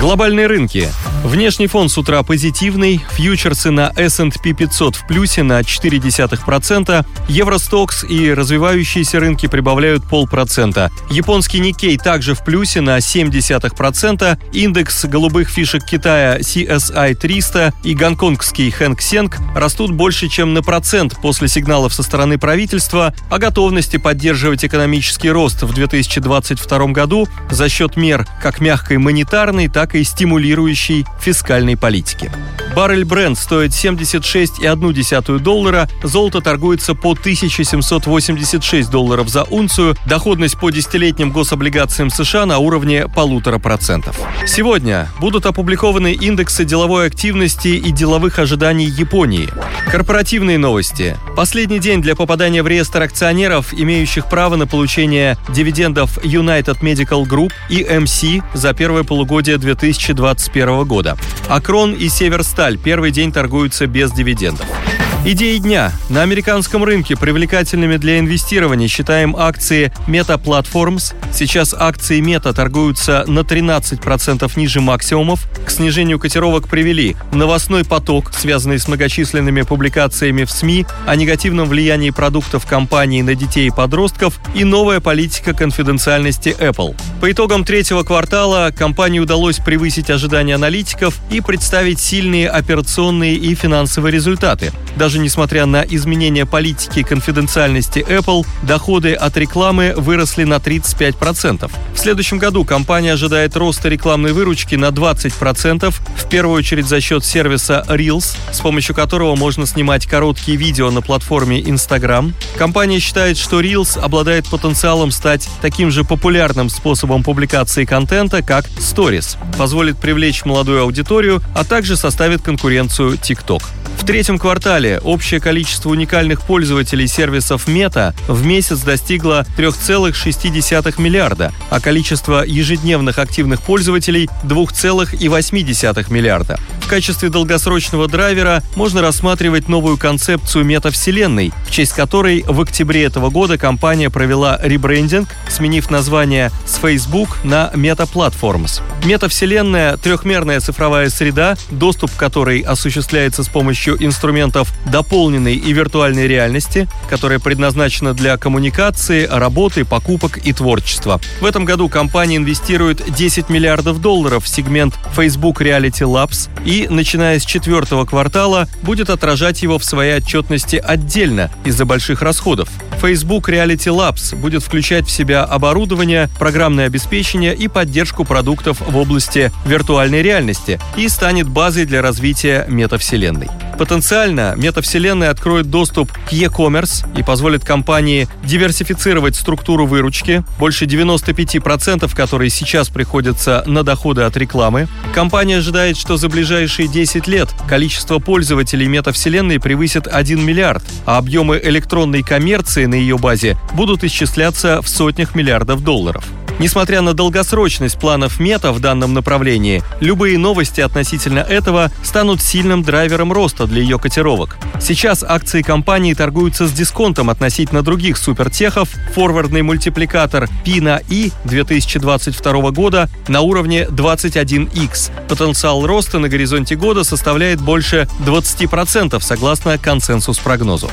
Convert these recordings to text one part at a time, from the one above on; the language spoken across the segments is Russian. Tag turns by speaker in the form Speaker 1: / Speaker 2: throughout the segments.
Speaker 1: Глобальные рынки. Внешний фон с утра позитивный, фьючерсы на S&P 500 в плюсе на 0,4%, Евростокс и развивающиеся рынки прибавляют полпроцента. Японский Никей также в плюсе на 0,7%, индекс голубых фишек Китая CSI 300 и гонконгский Хэнк Сенг растут больше, чем на процент после сигналов со стороны правительства о готовности поддерживать экономический рост в 2022 году за счет мер как мягкой монетарной, так и стимулирующей фискальной политики. Баррель бренд стоит 76,1 доллара, золото торгуется по 1786 долларов за унцию, доходность по десятилетним гособлигациям США на уровне полутора процентов. Сегодня будут опубликованы индексы деловой активности и деловых ожиданий Японии. Корпоративные новости. Последний день для попадания в реестр акционеров, имеющих право на получение дивидендов United Medical Group и MC за первое полугодие 2021 года. Акрон и Северсталь первый день торгуются без дивидендов. Идеи дня. На американском рынке привлекательными для инвестирования считаем акции Meta Platforms. Сейчас акции Meta торгуются на 13% ниже максимумов. К снижению котировок привели новостной поток, связанный с многочисленными публикациями в СМИ о негативном влиянии продуктов компании на детей и подростков и новая политика конфиденциальности Apple. По итогам третьего квартала компании удалось превысить ожидания аналитиков и представить сильные операционные и финансовые результаты. Даже несмотря на изменения политики конфиденциальности Apple, доходы от рекламы выросли на 35%. В следующем году компания ожидает роста рекламной выручки на 20%, в первую очередь за счет сервиса Reels, с помощью которого можно снимать короткие видео на платформе Instagram. Компания считает, что Reels обладает потенциалом стать таким же популярным способом публикации контента, как Stories, позволит привлечь молодую аудиторию, а также составит конкуренцию TikTok. В третьем квартале общее количество уникальных пользователей сервисов Мета в месяц достигло 3,6 миллиарда, а количество ежедневных активных пользователей – 2,8 миллиарда. В качестве долгосрочного драйвера можно рассматривать новую концепцию метавселенной, в честь которой в октябре этого года компания провела ребрендинг, сменив название с Facebook на Meta Platforms. Метавселенная – трехмерная цифровая среда, доступ к которой осуществляется с помощью инструментов дополненной и виртуальной реальности, которая предназначена для коммуникации, работы, покупок и творчества. В этом году компания инвестирует 10 миллиардов долларов в сегмент Facebook Reality Labs и, начиная с четвертого квартала, будет отражать его в своей отчетности отдельно из-за больших расходов. Facebook Reality Labs будет включать в себя оборудование, программное обеспечение и поддержку продуктов в области виртуальной реальности и станет базой для развития метавселенной. Потенциально метавселенная откроет доступ к e-commerce и позволит компании диверсифицировать структуру выручки, больше 95% которой сейчас приходится на доходы от рекламы. Компания ожидает, что за ближайшие 10 лет количество пользователей метавселенной превысит 1 миллиард, а объемы электронной коммерции на ее базе будут исчисляться в сотнях миллиардов долларов. Несмотря на долгосрочность планов Мета в данном направлении, любые новости относительно этого станут сильным драйвером роста для ее котировок. Сейчас акции компании торгуются с дисконтом относительно других супертехов. Форвардный мультипликатор Пина И 2022 года на уровне 21x. Потенциал роста на горизонте года составляет больше 20% согласно консенсус-прогнозу.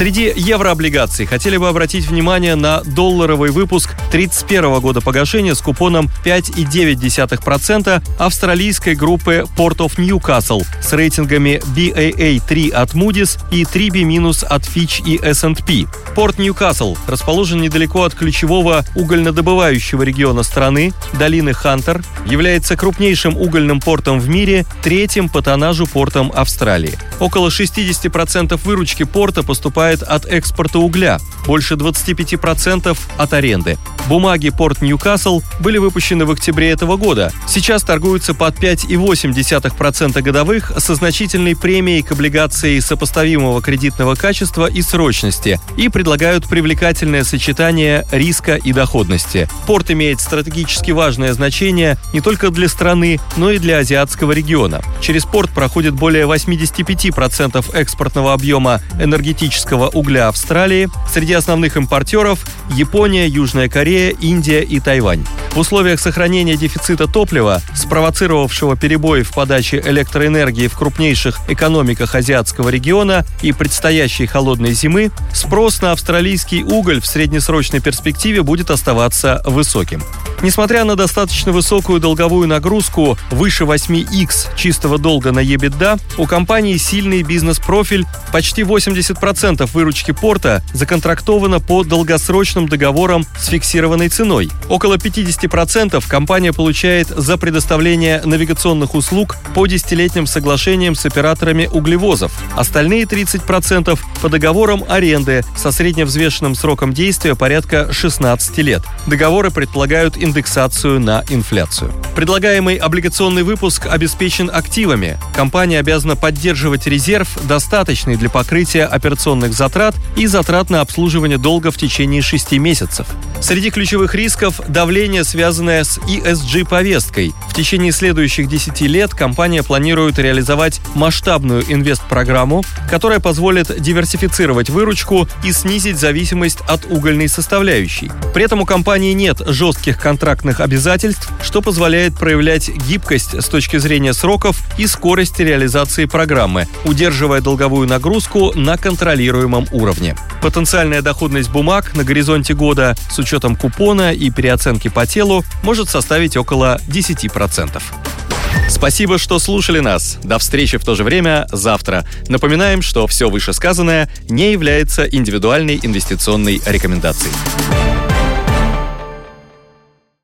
Speaker 1: Среди еврооблигаций хотели бы обратить внимание на долларовый выпуск 31 года погашения с купоном 5,9% австралийской группы Port of Newcastle с рейтингами BAA3 от Moody's и 3B- от Fitch и S&P. Порт Ньюкасл расположен недалеко от ключевого угольнодобывающего региона страны, долины Хантер, является крупнейшим угольным портом в мире, третьим по тоннажу портом Австралии. Около 60% выручки порта поступает от экспорта угля, больше 25% от аренды. Бумаги порт Ньюкасл были выпущены в октябре этого года. Сейчас торгуются под 5,8% годовых со значительной премией к облигации сопоставимого кредитного качества и срочности и предлагают привлекательное сочетание риска и доходности. Порт имеет стратегически важное значение не только для страны, но и для азиатского региона. Через порт проходит более 85% экспортного объема энергетического угля Австралии. Среди основных импортеров – Япония, Южная Корея, Индия и Тайвань. В условиях сохранения дефицита топлива, спровоцировавшего перебои в подаче электроэнергии в крупнейших экономиках азиатского региона и предстоящей холодной зимы, спрос на австралийский уголь в среднесрочной перспективе будет оставаться высоким. Несмотря на достаточно высокую долговую нагрузку выше 8x чистого долга на EBITDA, у компании сильный бизнес-профиль. Почти 80% выручки порта законтрактовано по долгосрочным договорам с фиксированной ценой. Около 50% компания получает за предоставление навигационных услуг по десятилетним соглашениям с операторами углевозов. Остальные 30% по договорам аренды со средневзвешенным сроком действия порядка 16 лет. Договоры предполагают индексацию на инфляцию. Предлагаемый облигационный выпуск обеспечен активами. Компания обязана поддерживать резерв, достаточный для покрытия операционных затрат и затрат на обслуживание долга в течение 6 месяцев. Среди ключевых рисков – давление, связанное с ESG-повесткой. В течение следующих 10 лет компания планирует реализовать масштабную инвест-программу, которая позволит диверсифицировать выручку и снизить зависимость от угольной составляющей. При этом у компании нет жестких контрактных обязательств, что позволяет проявлять гибкость с точки зрения сроков и скорости реализации программы, удерживая долговую нагрузку на контролируемом уровне. Потенциальная доходность бумаг на горизонте года с учетом купона и переоценки по телу может составить около 10%. Спасибо, что слушали нас. До встречи в то же время завтра. Напоминаем, что все вышесказанное не является индивидуальной инвестиционной рекомендацией.